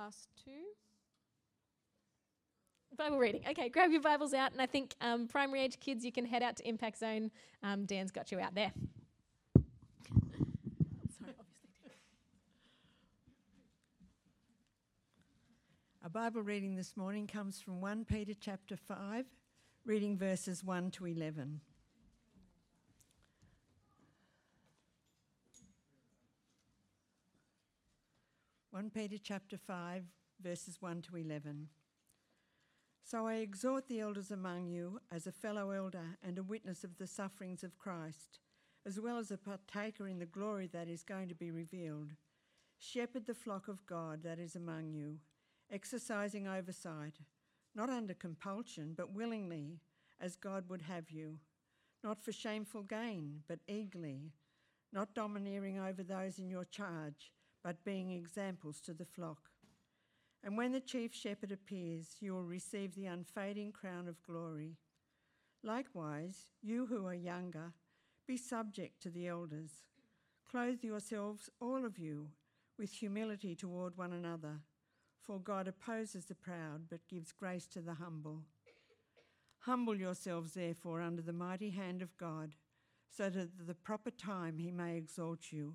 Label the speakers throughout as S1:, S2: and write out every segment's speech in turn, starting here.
S1: pass two. Bible reading. Okay, grab your Bibles out, and I think um, primary age kids, you can head out to Impact Zone. Um, Dan's got you out there. Sorry, obviously.
S2: Our Bible reading this morning comes from 1 Peter chapter 5, reading verses 1 to 11. One Peter chapter 5, verses 1 to 11. So I exhort the elders among you as a fellow elder and a witness of the sufferings of Christ, as well as a partaker in the glory that is going to be revealed. Shepherd the flock of God that is among you, exercising oversight, not under compulsion, but willingly, as God would have you, not for shameful gain, but eagerly, not domineering over those in your charge, but being examples to the flock. And when the chief shepherd appears, you will receive the unfading crown of glory. Likewise, you who are younger, be subject to the elders. Clothe yourselves, all of you, with humility toward one another, for God opposes the proud but gives grace to the humble. Humble yourselves, therefore, under the mighty hand of God, so that at the proper time he may exalt you,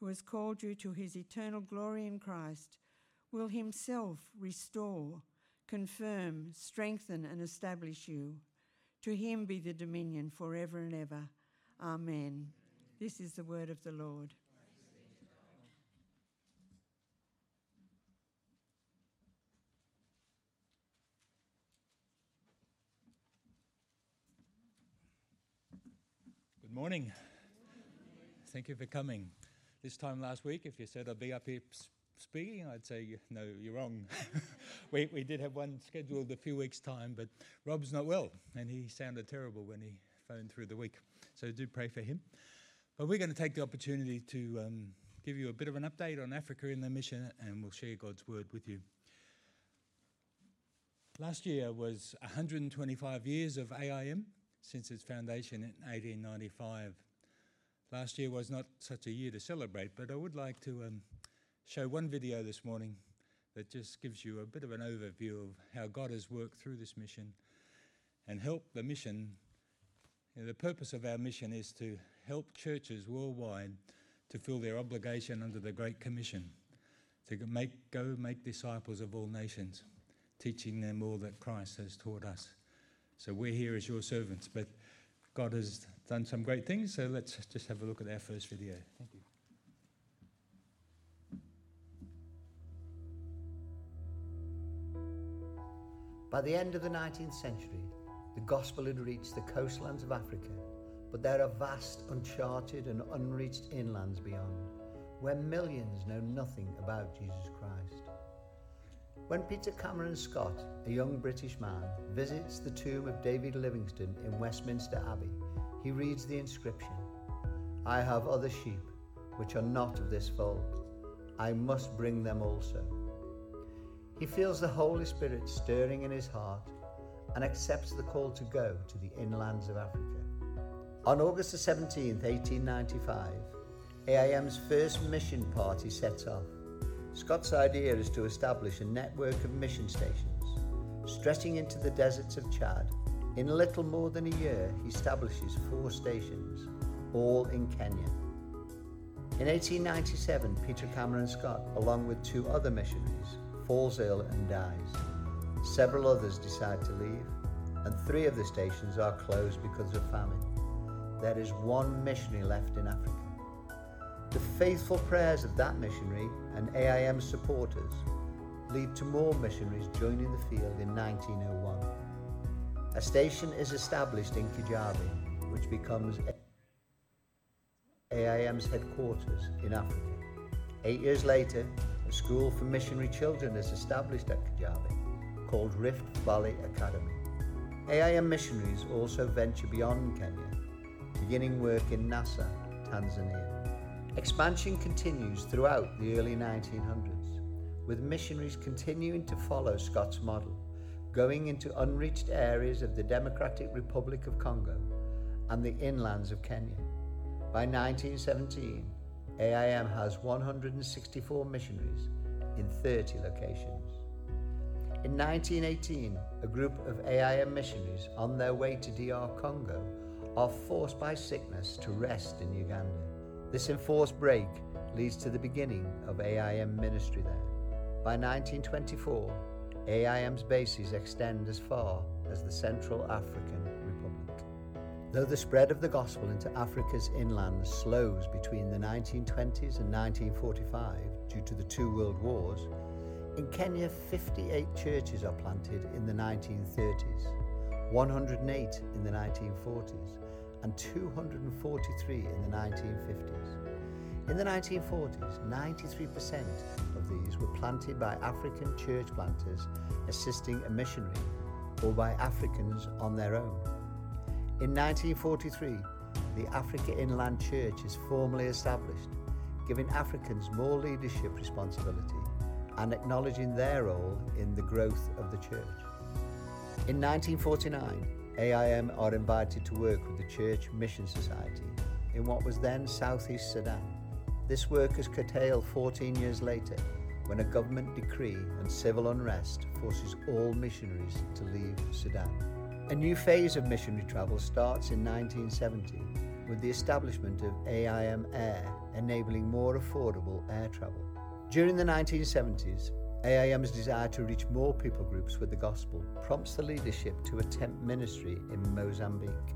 S2: who has called you to his eternal glory in Christ, will himself restore, confirm, strengthen, and establish you. To him be the dominion forever and ever. Amen. This is the word of the Lord.
S3: Good morning. Thank you for coming. This time last week, if you said I'd be up here speaking, I'd say, no, you're wrong. we, we did have one scheduled a few weeks' time, but Rob's not well, and he sounded terrible when he phoned through the week. So do pray for him. But we're going to take the opportunity to um, give you a bit of an update on Africa in the mission, and we'll share God's word with you. Last year was 125 years of AIM since its foundation in 1895. Last year was not such a year to celebrate, but I would like to um, show one video this morning that just gives you a bit of an overview of how God has worked through this mission and helped the mission. You know, the purpose of our mission is to help churches worldwide to fill their obligation under the Great Commission to make, go make disciples of all nations, teaching them all that Christ has taught us. So we're here as your servants, but God has done some great things. So let's just have a look at our first video. Thank you.
S4: By the end of the 19th century, the gospel had reached the coastlands of Africa, but there are vast, uncharted, and unreached inlands beyond, where millions know nothing about Jesus Christ. When Peter Cameron Scott, a young British man, visits the tomb of David Livingstone in Westminster Abbey, he reads the inscription I have other sheep which are not of this fold. I must bring them also. He feels the Holy Spirit stirring in his heart and accepts the call to go to the inlands of Africa. On August 17, 1895, AIM's first mission party sets off. Scott's idea is to establish a network of mission stations stretching into the deserts of Chad. In little more than a year, he establishes four stations, all in Kenya. In 1897, Peter Cameron Scott, along with two other missionaries, falls ill and dies. Several others decide to leave, and three of the stations are closed because of famine. There is one missionary left in Africa. The faithful prayers of that missionary and AIM supporters lead to more missionaries joining the field in 1901. A station is established in Kijabe, which becomes AIM's headquarters in Africa. Eight years later, a school for missionary children is established at Kijabe, called Rift Valley Academy. AIM missionaries also venture beyond Kenya, beginning work in Nasa, Tanzania. Expansion continues throughout the early 1900s, with missionaries continuing to follow Scott's model, going into unreached areas of the Democratic Republic of Congo and the inlands of Kenya. By 1917, AIM has 164 missionaries in 30 locations. In 1918, a group of AIM missionaries on their way to DR Congo are forced by sickness to rest in Uganda. This enforced break leads to the beginning of AIM ministry there. By 1924, AIM's bases extend as far as the Central African Republic. Though the spread of the gospel into Africa's inland slows between the 1920s and 1945 due to the two world wars, in Kenya 58 churches are planted in the 1930s, 108 in the 1940s, and 243 in the 1950s. In the 1940s, 93% of these were planted by African church planters assisting a missionary or by Africans on their own. In 1943, the Africa Inland Church is formally established, giving Africans more leadership responsibility and acknowledging their role in the growth of the church. In 1949, AIM are invited to work with the Church Mission Society in what was then Southeast Sudan. This work is curtailed 14 years later when a government decree and civil unrest forces all missionaries to leave Sudan. A new phase of missionary travel starts in 1970 with the establishment of AIM Air, enabling more affordable air travel. During the 1970s, AIM's desire to reach more people groups with the gospel prompts the leadership to attempt ministry in Mozambique.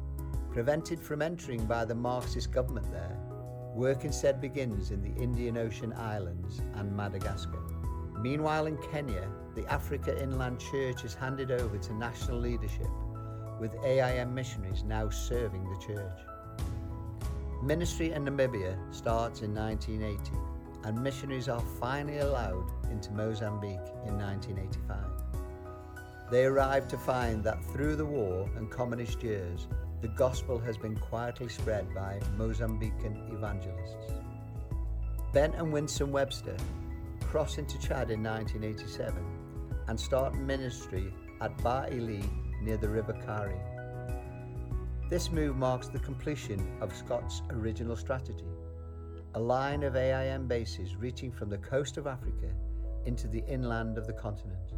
S4: Prevented from entering by the Marxist government there, work instead begins in the Indian Ocean Islands and Madagascar. Meanwhile, in Kenya, the Africa Inland Church is handed over to national leadership, with AIM missionaries now serving the church. Ministry in Namibia starts in 1980 and missionaries are finally allowed into Mozambique in 1985. They arrive to find that through the war and communist years, the gospel has been quietly spread by Mozambican evangelists. Ben and Winston Webster cross into Chad in 1987 and start ministry at Ba Ili near the River Kari. This move marks the completion of Scott's original strategy a line of AIM bases reaching from the coast of Africa into the inland of the continent.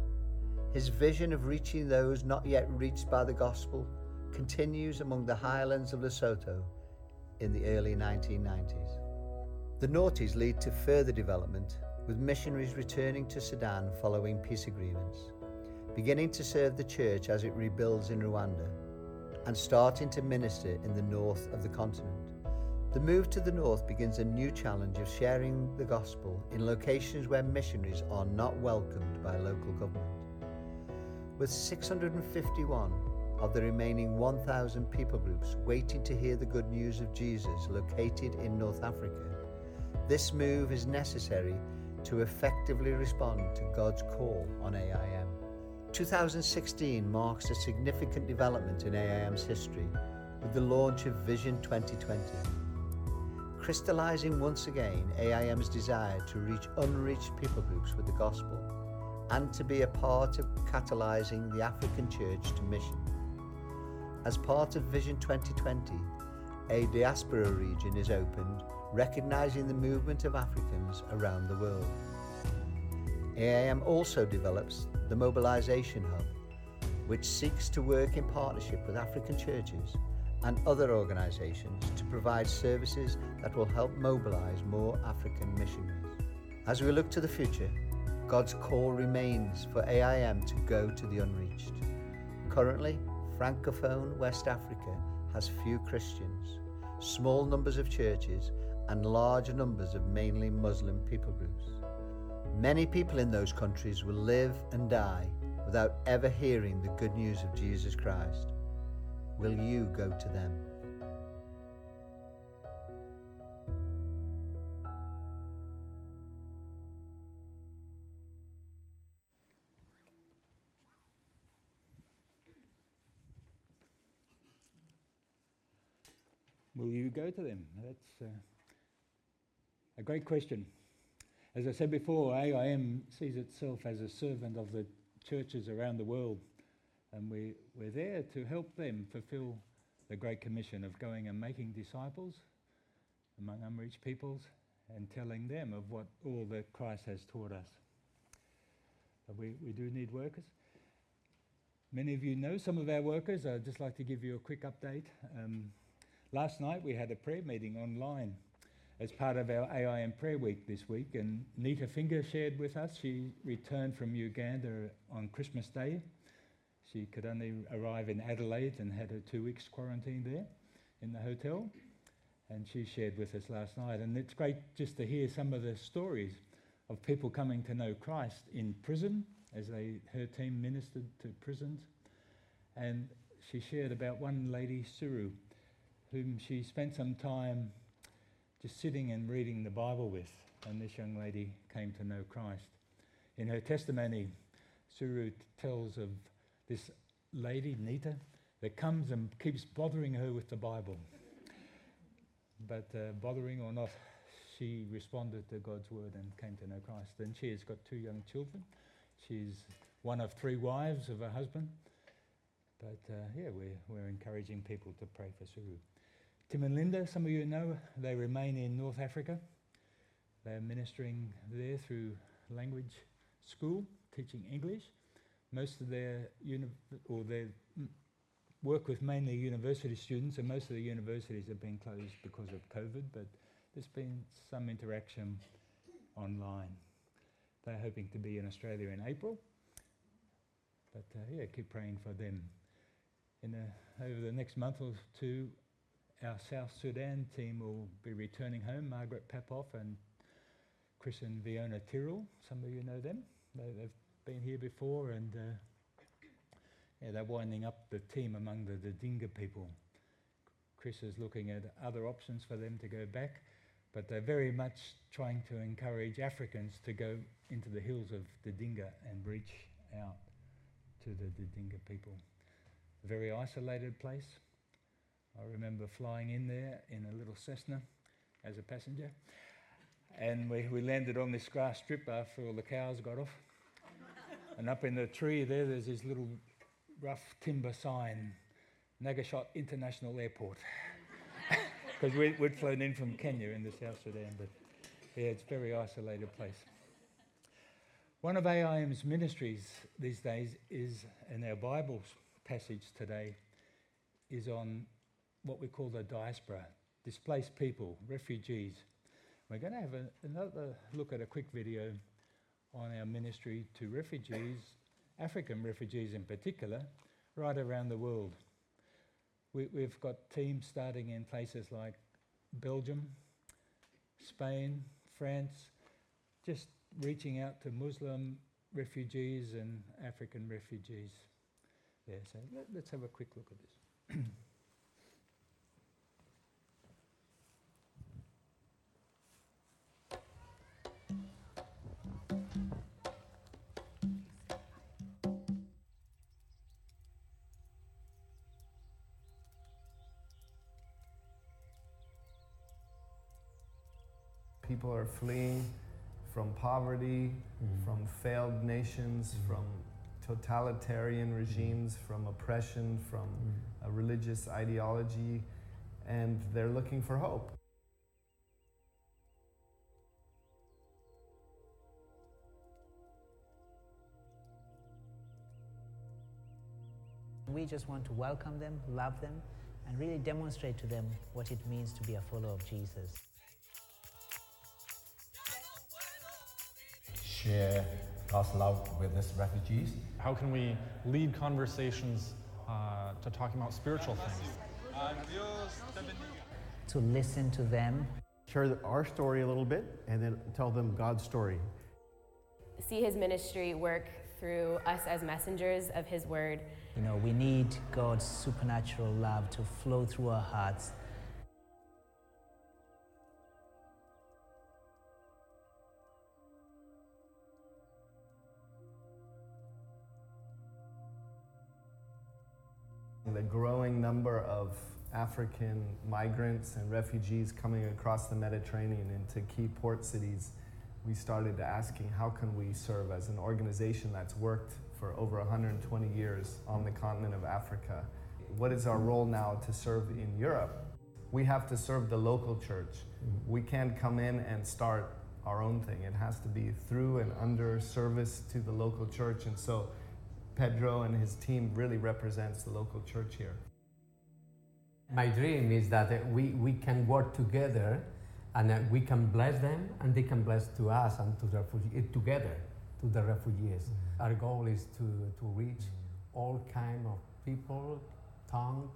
S4: His vision of reaching those not yet reached by the gospel continues among the highlands of Lesotho in the early 1990s. The noughties lead to further development, with missionaries returning to Sudan following peace agreements, beginning to serve the church as it rebuilds in Rwanda, and starting to minister in the north of the continent. The move to the north begins a new challenge of sharing the gospel in locations where missionaries are not welcomed by local government. With 651 of the remaining 1,000 people groups waiting to hear the good news of Jesus located in North Africa, this move is necessary to effectively respond to God's call on AIM. 2016 marks a significant development in AIM's history with the launch of Vision 2020 crystallising once again AIM's desire to reach unreached people groups with the gospel and to be a part of catalysing the African church to mission. As part of Vision 2020, a diaspora region is opened recognising the movement of Africans around the world. AIM also develops the Mobilisation Hub, which seeks to work in partnership with African churches and other organisations to provide services that will help mobilise more African missionaries. As we look to the future, God's call remains for AIM to go to the unreached. Currently, Francophone West Africa has few Christians, small numbers of churches, and large numbers of mainly Muslim people groups. Many people in those countries will live and die without ever hearing the good news of Jesus Christ will you go to them?
S3: Will you go to them? That's uh, a great question. As I said before, AIM sees itself as a servant of the churches around the world, and we, we're there to help them fulfill the Great Commission of going and making disciples among unreached peoples and telling them of what all that Christ has taught us. We, we do need workers. Many of you know some of our workers. I'd just like to give you a quick update. Um, last night we had a prayer meeting online as part of our AIM prayer week this week, and Nita Finger shared with us. She returned from Uganda on Christmas Day. She could only arrive in Adelaide and had her two weeks quarantine there in the hotel and she shared with us last night. And it's great just to hear some of the stories of people coming to know Christ in prison as they, her team ministered to prisons. And she shared about one lady, Suru, whom she spent some time just sitting and reading the Bible with. And this young lady came to know Christ. In her testimony, Suru tells of this lady, Nita, that comes and keeps bothering her with the Bible but uh, bothering or not, she responded to God's word and came to know Christ. And she has got two young children. She's one of three wives of her husband. But uh, yeah, we're, we're encouraging people to pray for Suru. Tim and Linda, some of you know, they remain in North Africa. They're ministering there through language school, teaching English. Most of their uni- or their work with mainly university students, and most of the universities have been closed because of COVID, but there's been some interaction online. They're hoping to be in Australia in April, but uh, yeah, keep praying for them. In a, over the next month or two, our South Sudan team will be returning home. Margaret Papoff and Chris and Fiona Tyrrell, some of you know them. They, have been here before and uh, yeah, they're winding up the team among the, Dinka people. Chris is looking at other options for them to go back, but they're very much trying to encourage Africans to go into the hills of the Dinka and reach out to the, Dinka people. A very isolated place. I remember flying in there in a little Cessna as a passenger, and we, we landed on this grass strip after all the cows got off. and up in the tree there, there's this little rough timber sign, Nagashat International Airport. Because we, would flown in from Kenya in the South Sudan, but yeah, it's a very isolated place. One of AIM's ministries these days is, in our Bible passage today, is on what we call the diaspora, displaced people, refugees. We're going to have a, another look at a quick video on our ministry to refugees African refugees in particular, right around the world. We, we've got teams starting in places like Belgium, Spain, France, just reaching out to Muslim refugees and African refugees there. So let, us have a quick look at this.
S5: People are fleeing from poverty, mm-hmm. from failed nations, mm-hmm. from totalitarian regimes, mm-hmm. from oppression, from a religious ideology, and they're looking for hope.
S6: We just want to welcome them, love them, and really demonstrate to them what it means to be a follower of Jesus.
S7: share God's love with these refugees.
S8: How can we lead conversations uh, to talking about spiritual things?
S6: To listen to them.
S9: Share our story a little bit and then tell them God's story.
S10: See his ministry work through us as messengers of his word.
S6: You know, we need God's supernatural love to flow through our hearts.
S5: The growing number of African migrants and refugees coming across the Mediterranean into key port cities, we started asking how can we serve as an organization that's worked for over 120 years on the continent of Africa. What is our role now to serve in Europe? We have to serve the local church. Mm-hmm. We can't come in and start our own thing. It has to be through and under service to the local church. And so Pedro and his team really represents the local church here.
S11: My dream is that we, we can work together and we can bless them and they can bless to us and to the refugees eh, together to the refugees. Mm-hmm. Our goal is to, to reach all kind of people, tongues,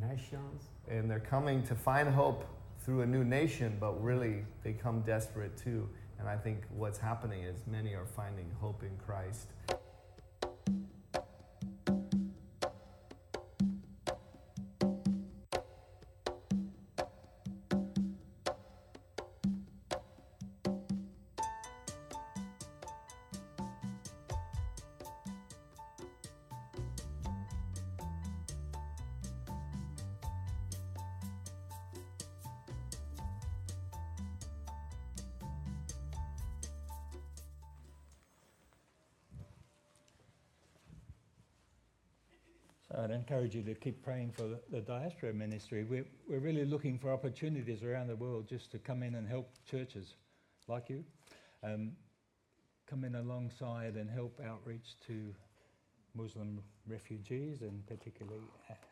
S11: nations.
S5: And they're coming to find hope through a new nation, but really they come desperate too. And I think what's happening is many are finding hope in Christ.
S3: Encourage you to keep praying for the, the diaspora ministry. We're, we're really looking for opportunities around the world just to come in and help churches like you, um, come in alongside and help outreach to Muslim refugees and particularly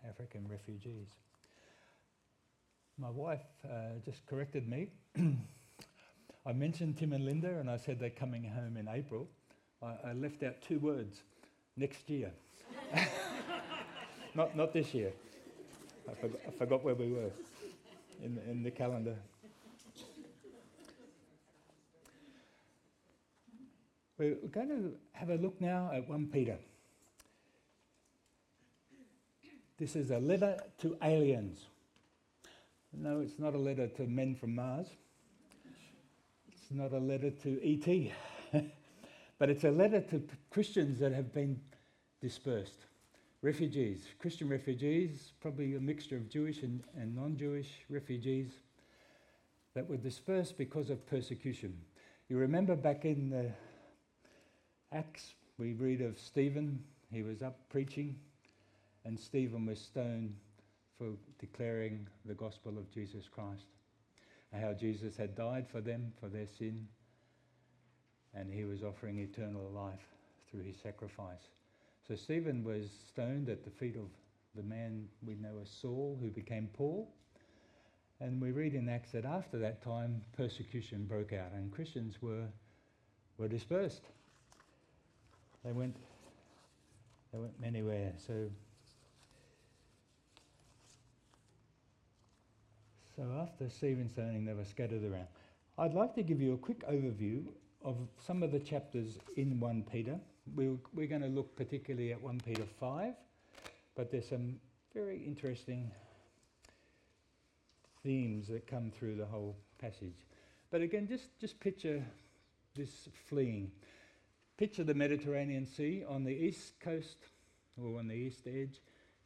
S3: African refugees. My wife uh, just corrected me. I mentioned Tim and Linda and I said they're coming home in April. I, I left out two words next year. not, not this year. I forgot, I forgot where we were in the, in the calendar. We're going to have a look now at 1 Peter. This is a letter to aliens. No, it's not a letter to men from Mars. It's not a letter to ET. but it's a letter to Christians that have been dispersed. Refugees, Christian refugees, probably a mixture of Jewish and, and non Jewish refugees that were dispersed because of persecution. You remember back in the Acts, we read of Stephen, he was up preaching, and Stephen was stoned for declaring the gospel of Jesus Christ. How Jesus had died for them, for their sin, and he was offering eternal life through his sacrifice. So Stephen was stoned at the feet of the man we know as Saul, who became Paul. And we read in Acts that after that time, persecution broke out, and Christians were, were dispersed. They went, they went anywhere. So, so after Stephen stoning, they were scattered around. I'd like to give you a quick overview of some of the chapters in 1 Peter. We're, we're going to look particularly at 1 Peter 5, but there's some very interesting themes that come through the whole passage. But again, just, just picture this fleeing. Picture the Mediterranean Sea. On the east coast, or on the east edge,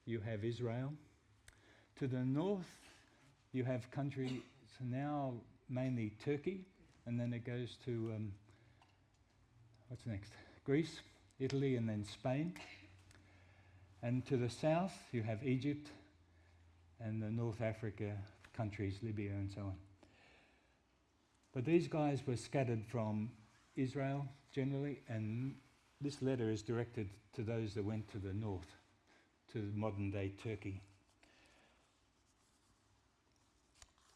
S3: you have Israel. To the north, you have countries now mainly Turkey, and then it goes to um, what's next? Greece, Italy, and then Spain. And to the south, you have Egypt and the North Africa countries, Libya, and so on. But these guys were scattered from Israel generally, and this letter is directed to those that went to the north, to modern day Turkey.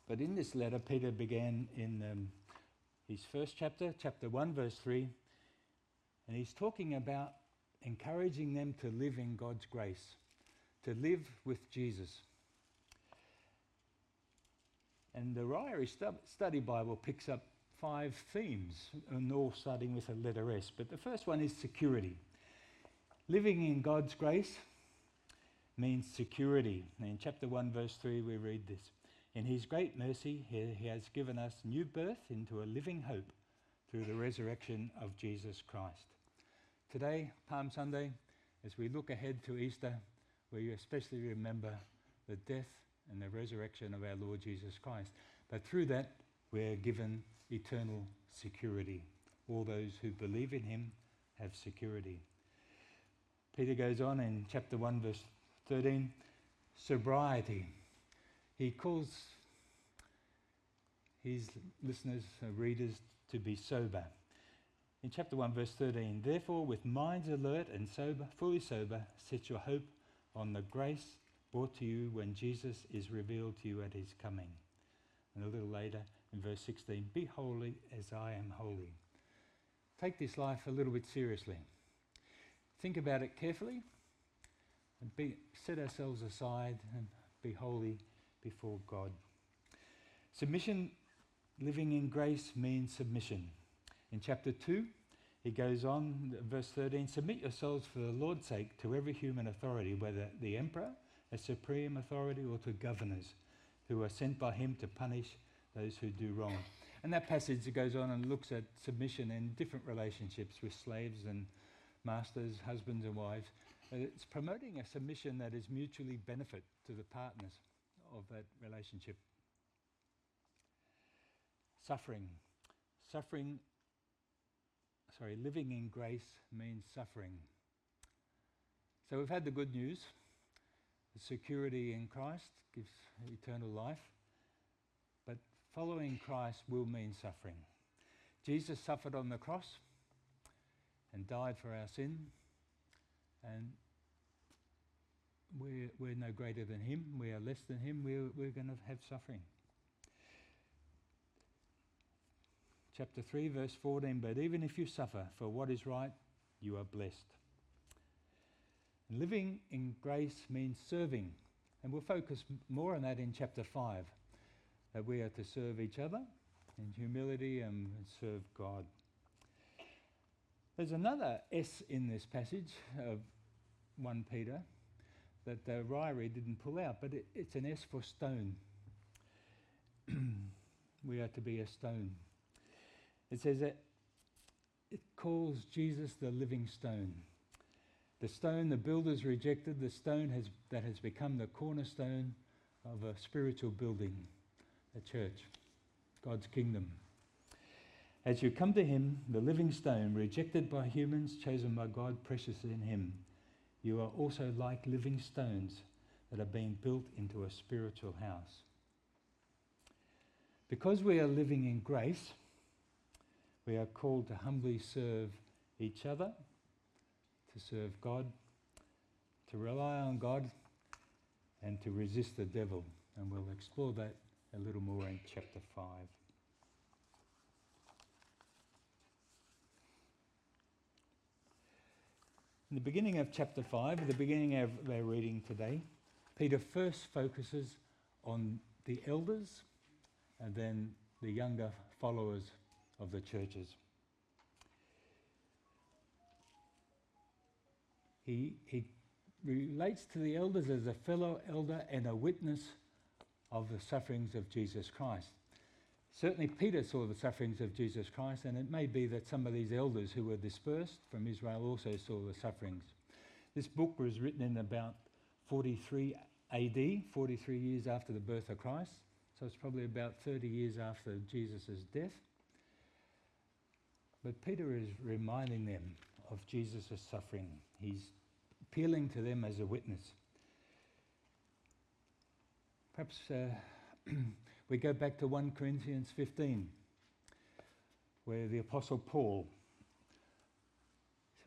S3: But in this letter, Peter began in um, his first chapter, chapter 1, verse 3, and he's talking about encouraging them to live in God's grace, to live with Jesus. And the Ryrie Study Bible picks up five themes, and all starting with a letter S. But the first one is security. Living in God's grace means security. In chapter 1, verse 3, we read this In His great mercy, he has given us new birth into a living hope through the resurrection of Jesus Christ. Today, Palm Sunday, as we look ahead to Easter, we especially remember the death and the resurrection of our Lord Jesus Christ. But through that, we're given eternal security. All those who believe in him have security. Peter goes on in chapter 1, verse 13 sobriety. He calls his listeners, uh, readers, to be sober. In chapter 1, verse 13, therefore, with minds alert and sober, fully sober, set your hope on the grace brought to you when Jesus is revealed to you at his coming. And a little later, in verse 16, be holy as I am holy. Take this life a little bit seriously. Think about it carefully and be, set ourselves aside and be holy before God. Submission, living in grace, means submission. In chapter 2, he goes on, verse 13 Submit yourselves for the Lord's sake to every human authority, whether the emperor, a supreme authority, or to governors who are sent by him to punish those who do wrong. And that passage goes on and looks at submission in different relationships with slaves and masters, husbands and wives. And It's promoting a submission that is mutually benefit to the partners of that relationship. Suffering. Suffering, sorry, living in grace means suffering. So we've had the good news. The security in Christ gives eternal life. But following Christ will mean suffering. Jesus suffered on the cross and died for our sin. And we're, we're no greater than him, we are less than him, we're, we're going to have suffering. Chapter 3, verse 14 But even if you suffer for what is right, you are blessed. Living in grace means serving, and we'll focus more on that in chapter 5 that we are to serve each other in humility and serve God. There's another S in this passage of 1 Peter that the Ryrie didn't pull out, but it, it's an S for stone. we are to be a stone. It says that it calls Jesus the living stone. The stone the builders rejected, the stone has, that has become the cornerstone of a spiritual building, a church, God's kingdom. As you come to Him, the living stone, rejected by humans, chosen by God, precious in Him, you are also like living stones that are being built into a spiritual house. Because we are living in grace, we are called to humbly serve each other, to serve God, to rely on God, and to resist the devil. And we'll explore that a little more in chapter 5. In the beginning of chapter 5, at the beginning of our reading today, Peter first focuses on the elders and then the younger followers of the churches. He, he relates to the elders as a fellow elder and a witness of the sufferings of Jesus Christ. Certainly, Peter saw the sufferings of Jesus Christ, and it may be that some of these elders who were dispersed from Israel also saw the sufferings. This book was written in about 43 AD, 43 years after the birth of Christ, so it's probably about 30 years after Jesus' death. But Peter is reminding them of Jesus' suffering. He's appealing to them as a witness. Perhaps uh, we go back to 1 Corinthians 15, where the Apostle Paul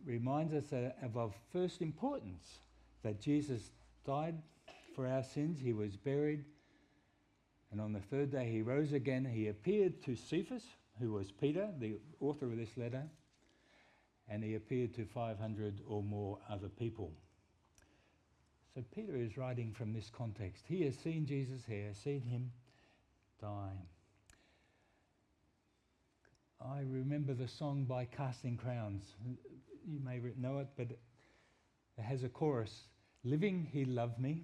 S3: reminds us of of first importance that Jesus died for our sins, he was buried, and on the third day he rose again. He appeared to Cephas, who was Peter, the author of this letter, and he appeared to 500 or more other people. So Peter is writing from this context. He has seen Jesus, here, seen him die. I remember the song by Casting Crowns. You may know it, but it has a chorus Living, he loved me.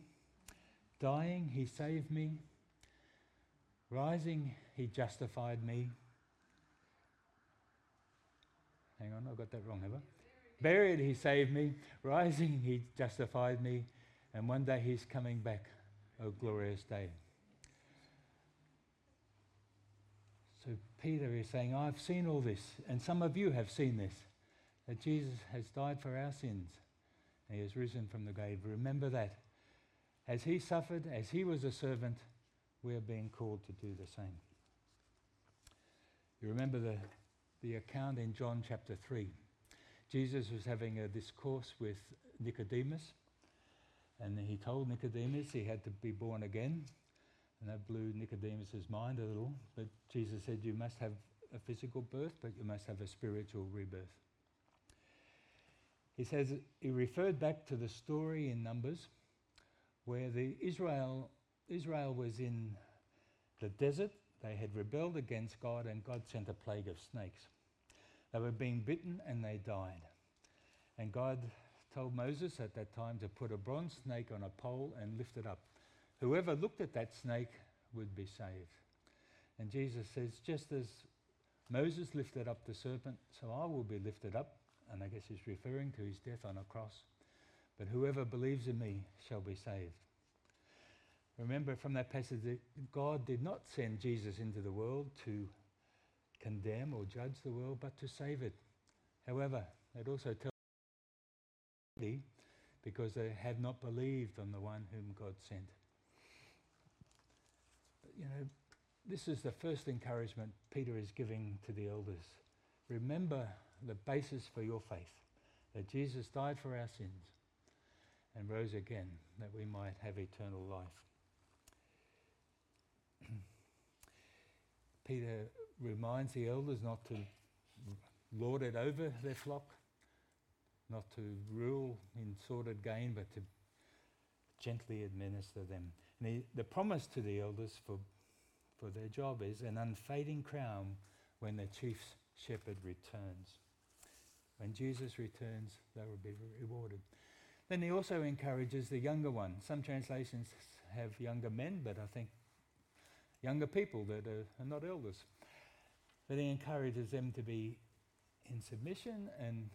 S3: Dying, he saved me. Rising, he justified me. Hang on, I got that wrong, have I? Buried, he saved me. Rising, he justified me. And one day he's coming back O glorious day. So Peter is saying, I've seen all this, and some of you have seen this, that Jesus has died for our sins, and he has risen from the grave. Remember that. As he suffered, as he was a servant, we are being called to do the same. You remember the, the account in John chapter 3. Jesus was having a discourse with Nicodemus, and he told Nicodemus he had to be born again. And that blew Nicodemus's mind a little. But Jesus said, You must have a physical birth, but you must have a spiritual rebirth. He says he referred back to the story in Numbers where the Israel, Israel was in the desert. They had rebelled against God, and God sent a plague of snakes. They were being bitten and they died. And God told Moses at that time to put a bronze snake on a pole and lift it up. Whoever looked at that snake would be saved. And Jesus says, just as Moses lifted up the serpent, so I will be lifted up. And I guess he's referring to his death on a cross. But whoever believes in me shall be saved. Remember from that passage that God did not send Jesus into the world to condemn or judge the world, but to save it. However, it also tells because they have not believed on the one whom God sent. But, you know, this is the first encouragement Peter is giving to the elders. Remember the basis for your faith that Jesus died for our sins and rose again that we might have eternal life. Peter reminds the elders not to lord it over their flock, not to rule in sordid gain, but to gently administer them. And he, the promise to the elders for, for their job is an unfading crown when the chief shepherd returns. When Jesus returns, they will be rewarded. Then he also encourages the younger ones. Some translations have younger men, but I think younger people that are, are not elders. But he encourages them to be in submission and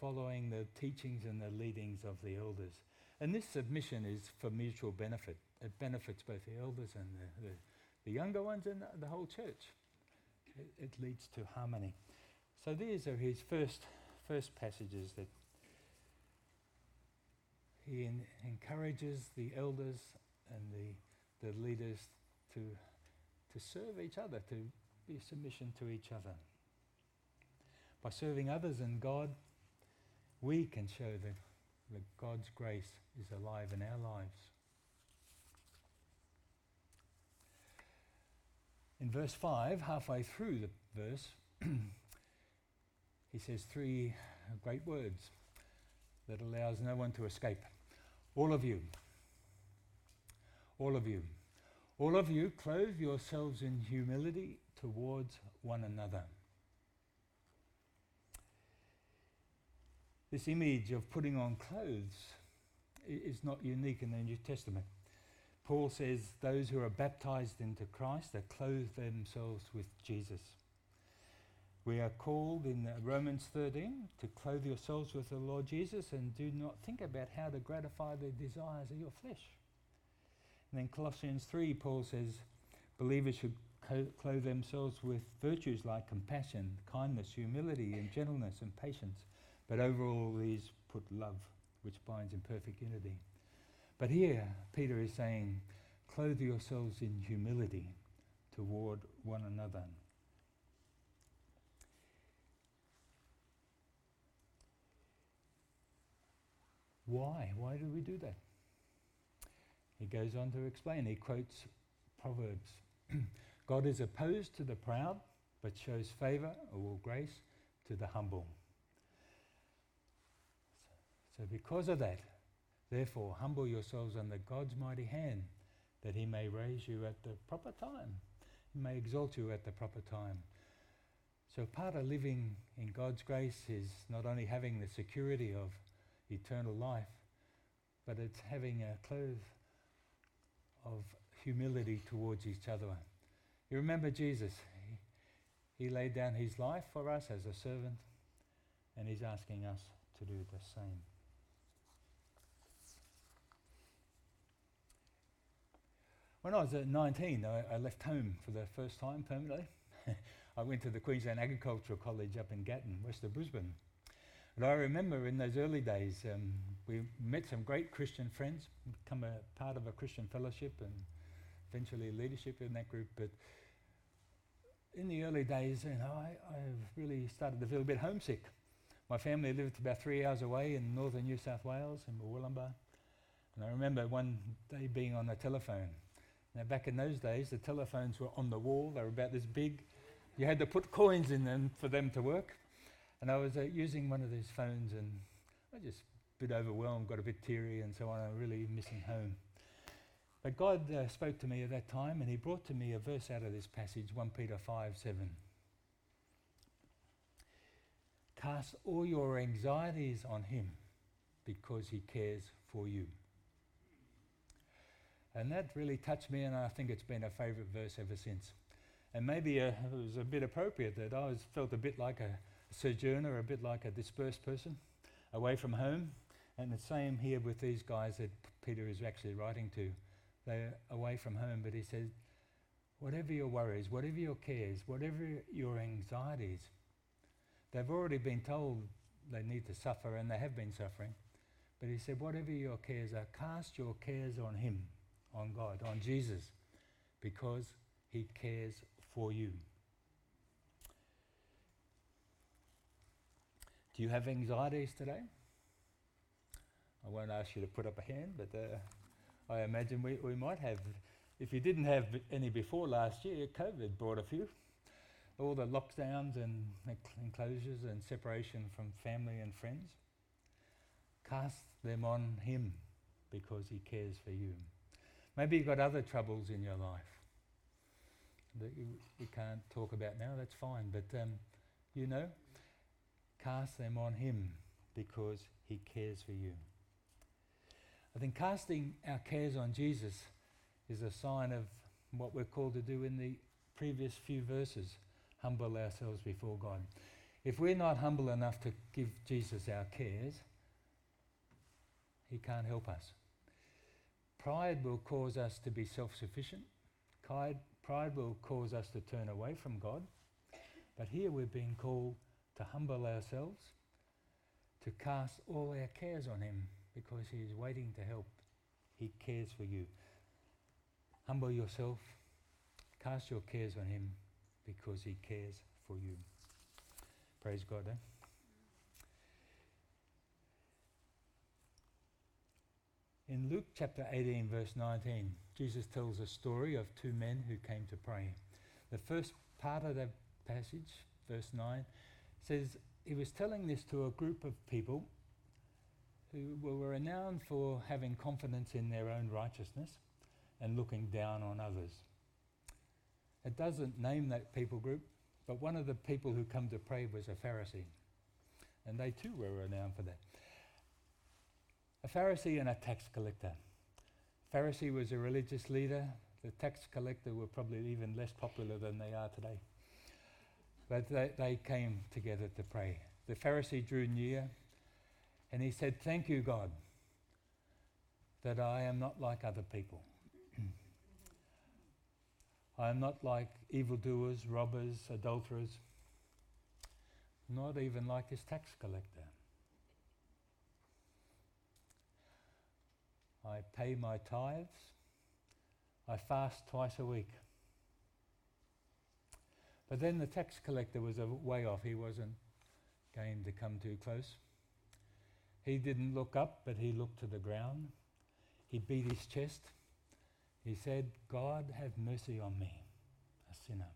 S3: following the teachings and the leadings of the elders. And this submission is for mutual benefit. It benefits both the elders and the, the, the younger ones and the, the whole church. It, it, leads to harmony. So these are his first, first passages that he encourages the elders and the, the leaders to, to serve each other, to be submission to each other. By serving others and God, we can show that, that God's grace is alive in our lives. In verse 5, halfway through the verse, he says three great words that allows no one to escape. All of you. All of you. All of you, clothe yourselves in humility towards one another. This image of putting on clothes is not unique in the New Testament. Paul says those who are baptized into Christ they clothe themselves with Jesus. We are called in Romans 13 to clothe yourselves with the Lord Jesus and do not think about how to gratify the desires of your flesh. And then Colossians 3, Paul says, believers should clothe themselves with virtues like compassion, kindness, humility, and gentleness and patience. But over all these, put love, which binds in perfect unity. But here, Peter is saying, clothe yourselves in humility toward one another. Why? Why do we do that? He goes on to explain. He quotes Proverbs God is opposed to the proud, but shows favor or grace to the humble. So, because of that, therefore, humble yourselves under God's mighty hand, that he may raise you at the proper time. He may exalt you at the proper time. So, part of living in God's grace is not only having the security of eternal life, but it's having a clothes of humility towards each other. You remember Jesus? He, laid down his life for us as a servant, and he's asking us to do the same. When I was uh, 19, I, I left home for the first time permanently. I went to the Queensland Agricultural College up in Gatton, west of Brisbane. And I remember in those early days, um, we met some great Christian friends, become a part of a Christian fellowship and eventually leadership in that group. But in the early days, you know, I, I really started to feel a bit homesick. My family lived about three hours away in northern New South Wales, in Murwillumbah. And I remember one day being on the telephone. Now, back in those days, the telephones were on the wall, they were about this big. You had to put coins in them for them to work. And I was uh, using one of these phones and I just a bit overwhelmed, got a bit teary and so on. I'm really missing home. But God uh, spoke to me at that time and He brought to me a verse out of this passage, 1 Peter 5 7. Cast all your anxieties on Him because He cares for you. And that really touched me, and I think it's been a favourite verse ever since. And maybe uh, it was a bit appropriate that I was, felt a bit like a sojourner, a bit like a dispersed person, away from home. And the same here with these guys that Peter is actually writing to. They're away from home, but he says, whatever your worries, whatever your cares, whatever your anxieties, they've already been told they need to suffer, and they have been suffering. But he said, whatever your cares are, cast your cares on him on God, on Jesus, because He cares for you. Do you have anxieties today? I won't ask you to put up a hand, but uh, I imagine we, we might have. If you didn't have any before last year, COVID brought a few. All the lockdowns and enclosures and separation from family and friends. Cast them on Him because He cares for you. Maybe you've got other troubles in your life that you, you can't talk about now, that's fine. But um, you know, cast them on Him because He cares for you. I think casting our cares on Jesus is a sign of what we're called to do in the previous few verses humble ourselves before God. If we're not humble enough to give Jesus our cares, He can't help us. Pride will cause us to be self sufficient. Pride, pride will cause us to turn away from God. But here we're being called to humble ourselves, to cast all our cares on Him because He is waiting to help. He cares for you. Humble yourself, cast your cares on Him because He cares for you. Praise God. Eh? In Luke chapter 18, verse 19, Jesus tells a story of two men who came to pray. The first part of that passage, verse 9, says he was telling this to a group of people who were renowned for having confidence in their own righteousness and looking down on others. It doesn't name that people group, but one of the people who come to pray was a Pharisee. And they too were renowned for that a Pharisee and a tax collector. Pharisee was a religious leader. The tax collector were probably even less popular than they are today. But they, they came together to pray. The Pharisee drew near and he said, Thank you, God, that I am not like other people. I am not like evildoers, robbers, adulterers, not even like this tax collector. I pay my tithes. I fast twice a week. But then the tax collector was a way off. He wasn't going to come too close. He didn't look up, but he looked to the ground. He beat his chest. He said, God, have mercy on me, a sinner.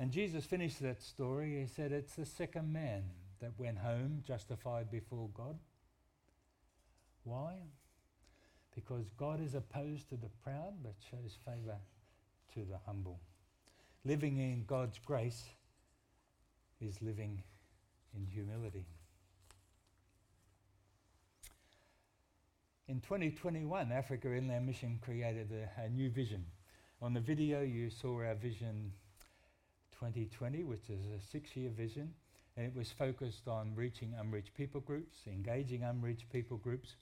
S3: And Jesus finished that story. He said, It's the second man that went home justified before God. Why? Because God is opposed to the proud but shows favour to the humble. Living in God's grace is living in humility. In 2021, Africa Inland Mission created a, a, new vision. On the video, you saw our vision 2020, which is a six year vision, and it was focused on reaching unreached people groups, engaging unreached people groups,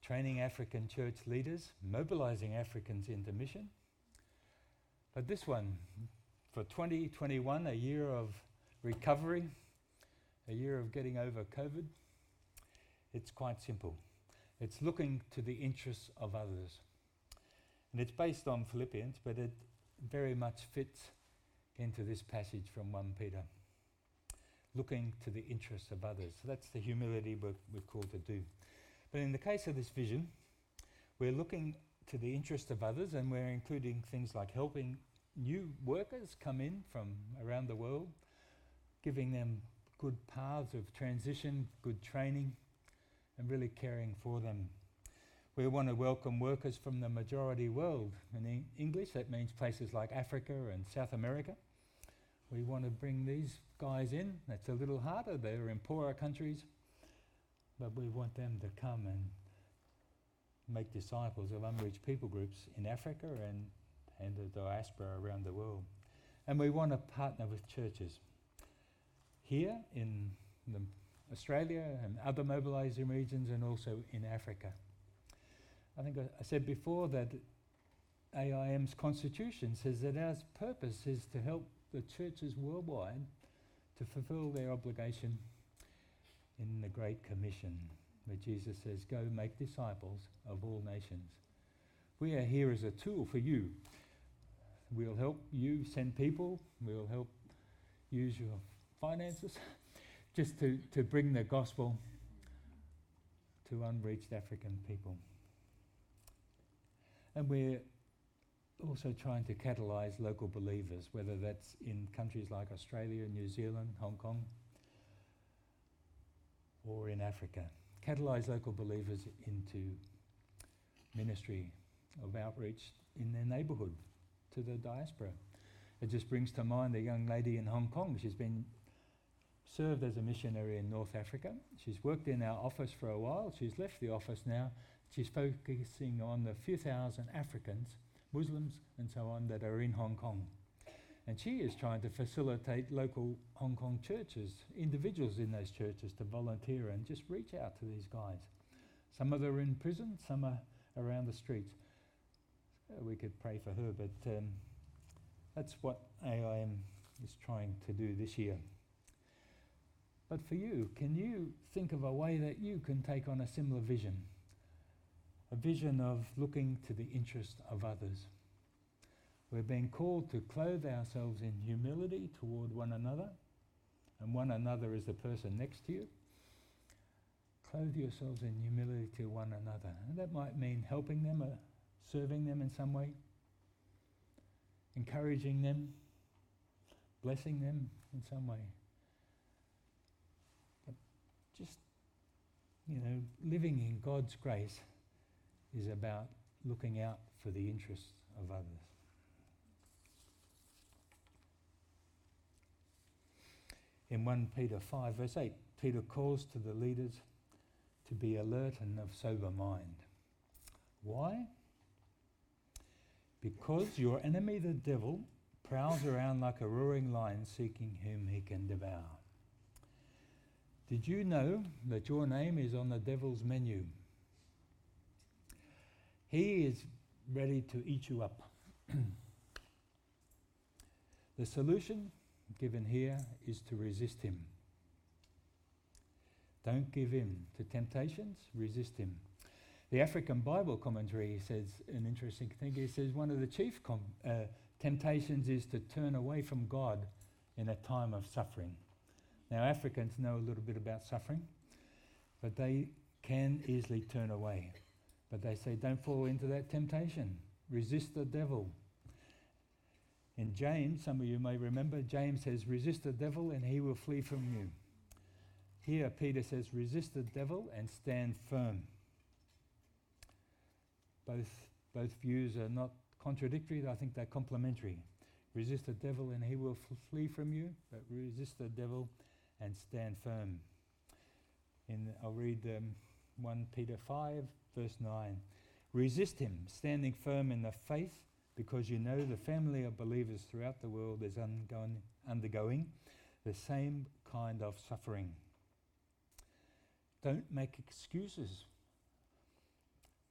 S3: training African church leaders, mobilizing Africans into mission. But this one, for 2021, a year of recovery, a year of getting over COVID, it's quite simple. It's looking to the interests of others. And it's based on Philippians, but it very much fits into this passage from 1 Peter. Looking to the interests of others. So that's the humility we're, we're called to do. But in the case of this vision, we're looking to the interest of others and we're including things like helping new workers come in from around the world, giving them good paths of transition, good training, and really caring for them. We want to welcome workers from the majority world. In English, that means places like Africa and South America. We want to bring these guys in. That's a little harder. They're in poorer countries. But we want them to come and make disciples of unreached people groups in Africa and, and the diaspora around the world. And we want to partner with churches here in Australia and other mobilising regions and also in Africa. I think I, I said before that AIM's constitution says that our purpose is to help the churches worldwide to fulfill their obligation in the Great Commission, where Jesus says, Go make disciples of all nations. We are here as a tool for you. We'll help you send people, we'll help use your finances just to, to bring the gospel to unreached African people. And we're also trying to catalyse local believers, whether that's in countries like Australia, New Zealand, Hong Kong, or in Africa. Catalyse local believers into ministry of outreach in their neighbourhood to the diaspora. It just brings to mind a young lady in Hong Kong. She's been served as a missionary in North Africa. She's worked in our office for a while. She's left the office now. She's focusing on the few thousand Africans, Muslims, and so on that are in Hong Kong. And she is trying to facilitate local Hong Kong churches, individuals in those churches to volunteer and just reach out to these guys. Some of them are in prison, some are around the streets. Uh, we could pray for her, but um, that's what AIM is trying to do this year. But for you, can you think of a way that you can take on a similar vision? A vision of looking to the interest of others. We're being called to clothe ourselves in humility toward one another, and one another is the person next to you. Clothe yourselves in humility to one another. And that might mean helping them, or serving them in some way, encouraging them, blessing them in some way. But Just, you know, living in God's grace is about looking out for the interests of others. In 1 Peter 5, verse 8, Peter calls to the leaders to be alert and of sober mind. Why? Because your enemy, the devil, prowls around like a roaring lion seeking whom he can devour. Did you know that your name is on the devil's menu? He is ready to eat you up. the solution given here is to resist him. Don't give in to temptations, resist him. The African Bible commentary says an interesting thing. It says one of the chief com- uh, temptations is to turn away from God in a time of suffering. Now, Africans know a little bit about suffering, but they can easily turn away. But they say, don't fall into that temptation. Resist the devil. In James, some of you may remember, James says, resist the devil and he will flee from you. Here, Peter says, resist the devil and stand firm. Both, both views are not contradictory, I think they're complementary. Resist the devil and he will flee from you, but resist the devil and stand firm. In, I'll read um, 1 Peter 5, verse 9. Resist him, standing firm in the faith, because you know the family of believers throughout the world is undergoing, undergoing the same kind of suffering. Don't make excuses.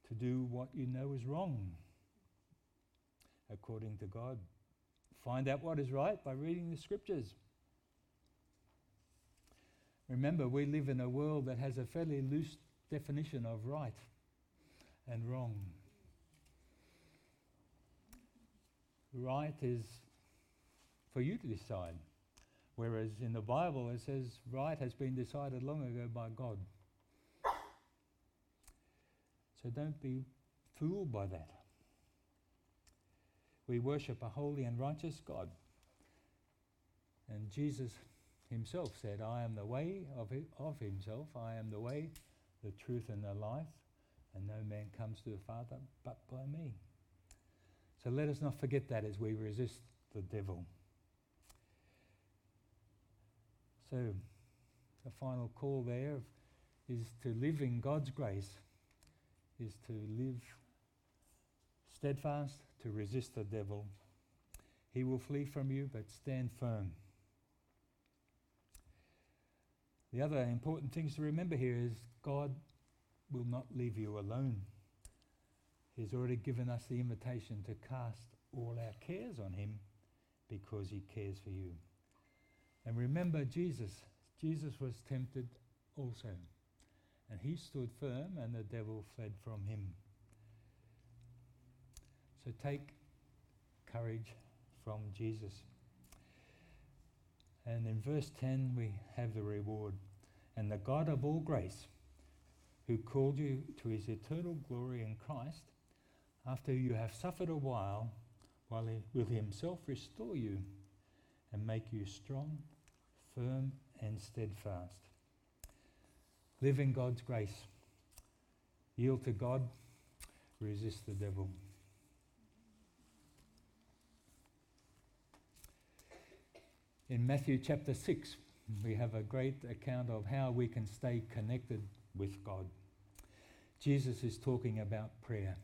S3: to do what you know is wrong according to God. Find out what is right by reading the scriptures. Remember, we live in a world that has a fairly loose definition of right and wrong. Right is for you to decide, whereas in the Bible it says right has been decided long ago by God. So don't be fooled by that. We worship a holy and righteous God. And Jesus himself said, I am the way of, of himself, I am the way, the truth, and the life, and no man comes to the Father but by me. So let us not forget that as we resist the devil. So, the final call there is to live in God's grace, is to live steadfast, to resist the devil. He will flee from you, but stand firm. The other important things to remember here is God will not leave you alone. He's already given us the invitation to cast all our cares on Him because He cares for you. And remember Jesus. Jesus was tempted also. And he stood firm, and the devil fled from him. So take courage from Jesus. And in verse 10, we have the reward. And the God of all grace, who called you to his eternal glory in Christ, after you have suffered a while, while he will himself restore you and make you strong, firm, and steadfast. Live in God's grace. Yield to God. Resist the devil. In Matthew chapter 6, we have a great account of how we can stay connected with God. Jesus is talking about prayer.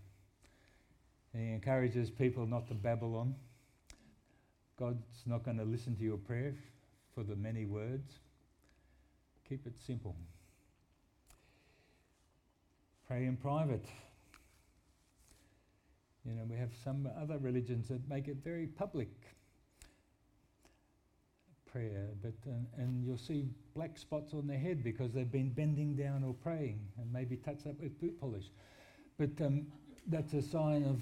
S3: He encourages people not to babble on. God's not going to listen to your prayer for the many words. Keep it simple. Pray in private. You know, we have some other religions that make it very public prayer, but uh, and you'll see black spots on their head because they've been bending down or praying, and maybe touched up with boot polish. But um, that's a sign of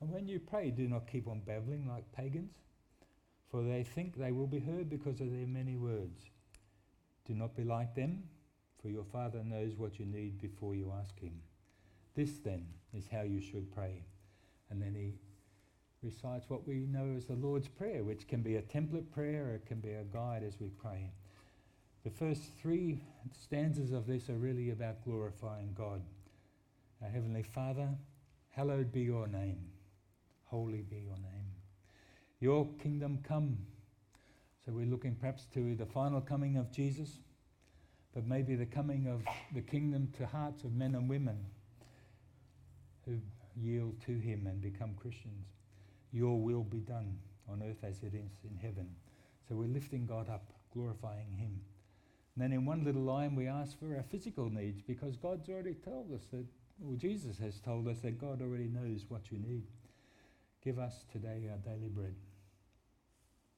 S3: And when you pray, do not keep on babbling like pagans, for they think they will be heard because of their many words. Do not be like them, for your Father knows what you need before you ask Him. This, then, is how you should pray. And then he recites what we know as the Lord's Prayer, which can be a template prayer or it can be a guide as we pray. The first three stanzas of this are really about glorifying God. Our Heavenly Father, hallowed be your name. Holy be your name. Your kingdom come. So we're looking perhaps to the final coming of Jesus, but maybe the coming of the kingdom to hearts of men and women who yield to him and become Christians. Your will be done on earth as it is in heaven. So we're lifting God up, glorifying him. And then in one little line, we ask for our physical needs because God's already told us that, or Jesus has told us that God already knows what you need. Give us today our daily bread.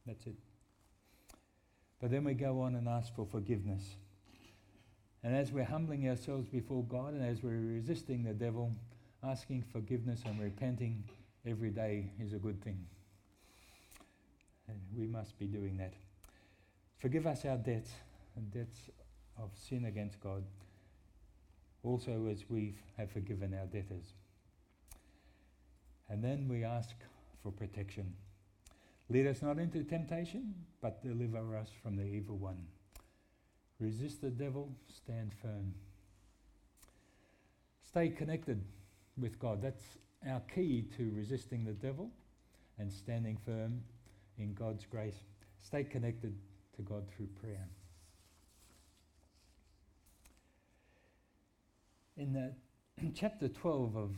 S3: That's it. But then we go on and ask for forgiveness. And as we're humbling ourselves before God and as we're resisting the devil, asking forgiveness and repenting every day is a good thing. And we must be doing that. Forgive us our debts and debts of sin against God, also as we have forgiven our debtors. And then we ask for protection. Lead us not into temptation, but deliver us from the evil one. Resist the devil, stand firm. Stay connected with God. That's our key to resisting the devil and standing firm in God's grace. Stay connected to God through prayer. In the chapter 12 of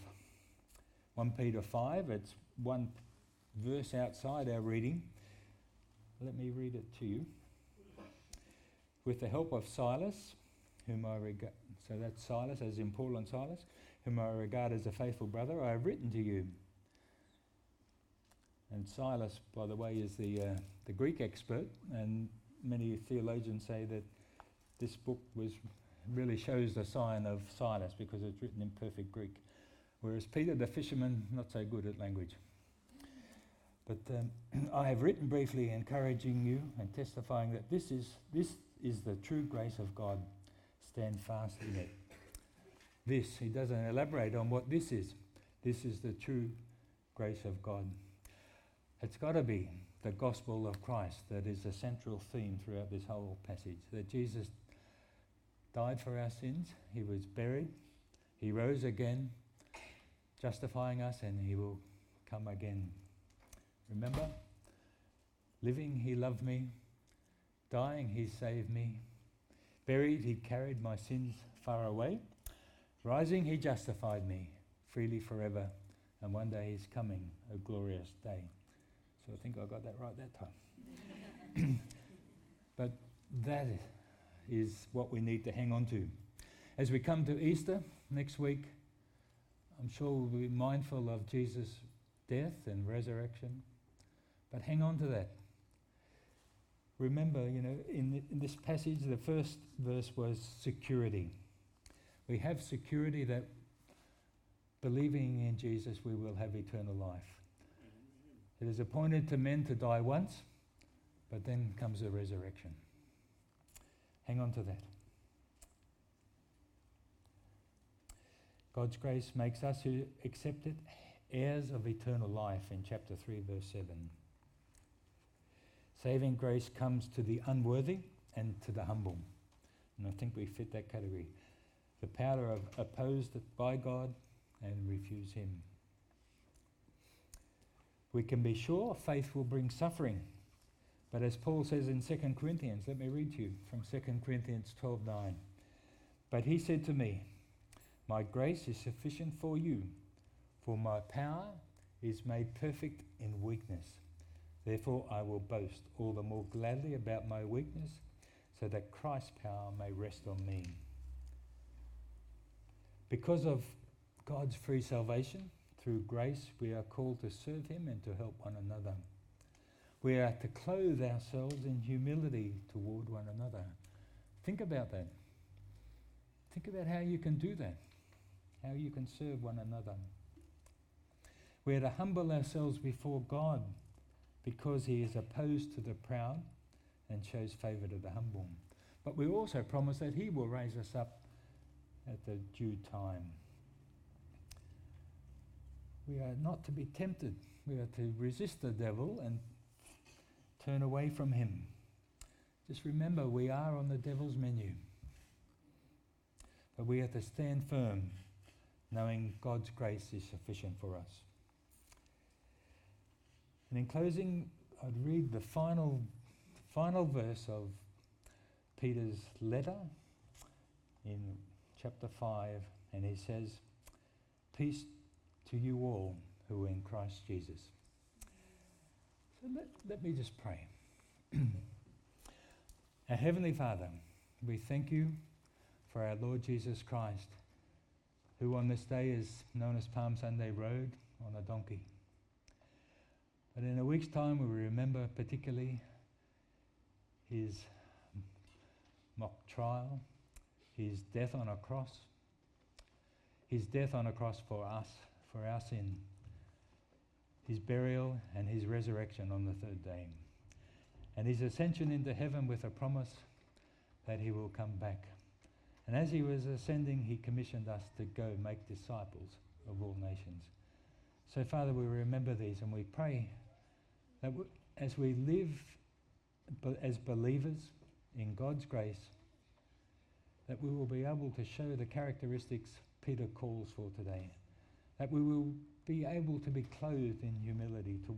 S3: 1 Peter 5, it's one verse outside our reading. Let me read it to you. With the help of Silas, whom I regard, so that's Silas, as in Paul and Silas, whom I regard as a faithful brother, I have written to you. And Silas, by the way, is the, uh, the Greek expert, and many theologians say that this book was really shows the sign of Silas because it's written in perfect Greek. Whereas Peter, the fisherman, not so good at language. But um, I have written briefly, encouraging you and testifying that this is, this is the true grace of God. Stand fast in it. This, he doesn't elaborate on what this is. This is the true grace of God. It's got to be the gospel of Christ that is the central theme throughout this whole passage. That Jesus died for our sins, he was buried, he rose again, justifying us, and he will come again. Remember? Living, he loved me. Dying, he saved me. Buried, he carried my sins far away. Rising, he justified me freely forever. And one day he's coming, a glorious day. So I think I got that right that time. but that is what we need to hang on to. As we come to Easter next week, I'm sure we'll be mindful of Jesus' death and resurrection, but hang on to that. Remember, you know, in, in this passage, the first verse was security. We have security that believing in Jesus, we will have eternal life. It is appointed to men to die once, but then comes the resurrection. Hang on to that. God's grace makes us who accept it heirs of eternal life in chapter 3, verse 7. Saving grace comes to the unworthy and to the humble. And I think we fit that category. The power of opposed by God and refuse Him. We can be sure faith will bring suffering. But as Paul says in 2 Corinthians, let me read to you from 2 Corinthians 12:9. But he said to me, My grace is sufficient for you, for my power is made perfect in weakness. Therefore I will boast all the more gladly about my weakness, so that Christ's power may rest on me. Because of God's free salvation, through grace, we are called to serve Him and to help one another. We are to clothe ourselves in humility toward one another. Think about that. Think about how you can do that, how you can serve one another. We are to humble ourselves before God because He is opposed to the proud and shows favour to the humble. But we also promise that He will raise us up at the due time. We are not to be tempted. We are to resist the devil and turn away from him. Just remember, we are on the devil's menu. But we have to stand firm, knowing God's grace is sufficient for us. And in closing, I'd read the final, final verse of Peter's letter in chapter 5, and he says, Peace to you all who are in Christ Jesus. So let, let me just pray. our Heavenly Father, we thank you for our Lord Jesus Christ, who on this day is known as Palm Sunday rode on a donkey. But in a week's time, we will remember particularly his mock trial, his death on a cross, his death on a cross for us, for our sin, his burial and his resurrection on the third day, and his ascension into heaven with a promise that he will come back. And as he was ascending, he commissioned us to go make disciples of all nations. So, Father, we remember these and we pray that as we live as believers in God's grace, that we will be able to show the characteristics Peter calls for today. that we will be able to be clothed in humility,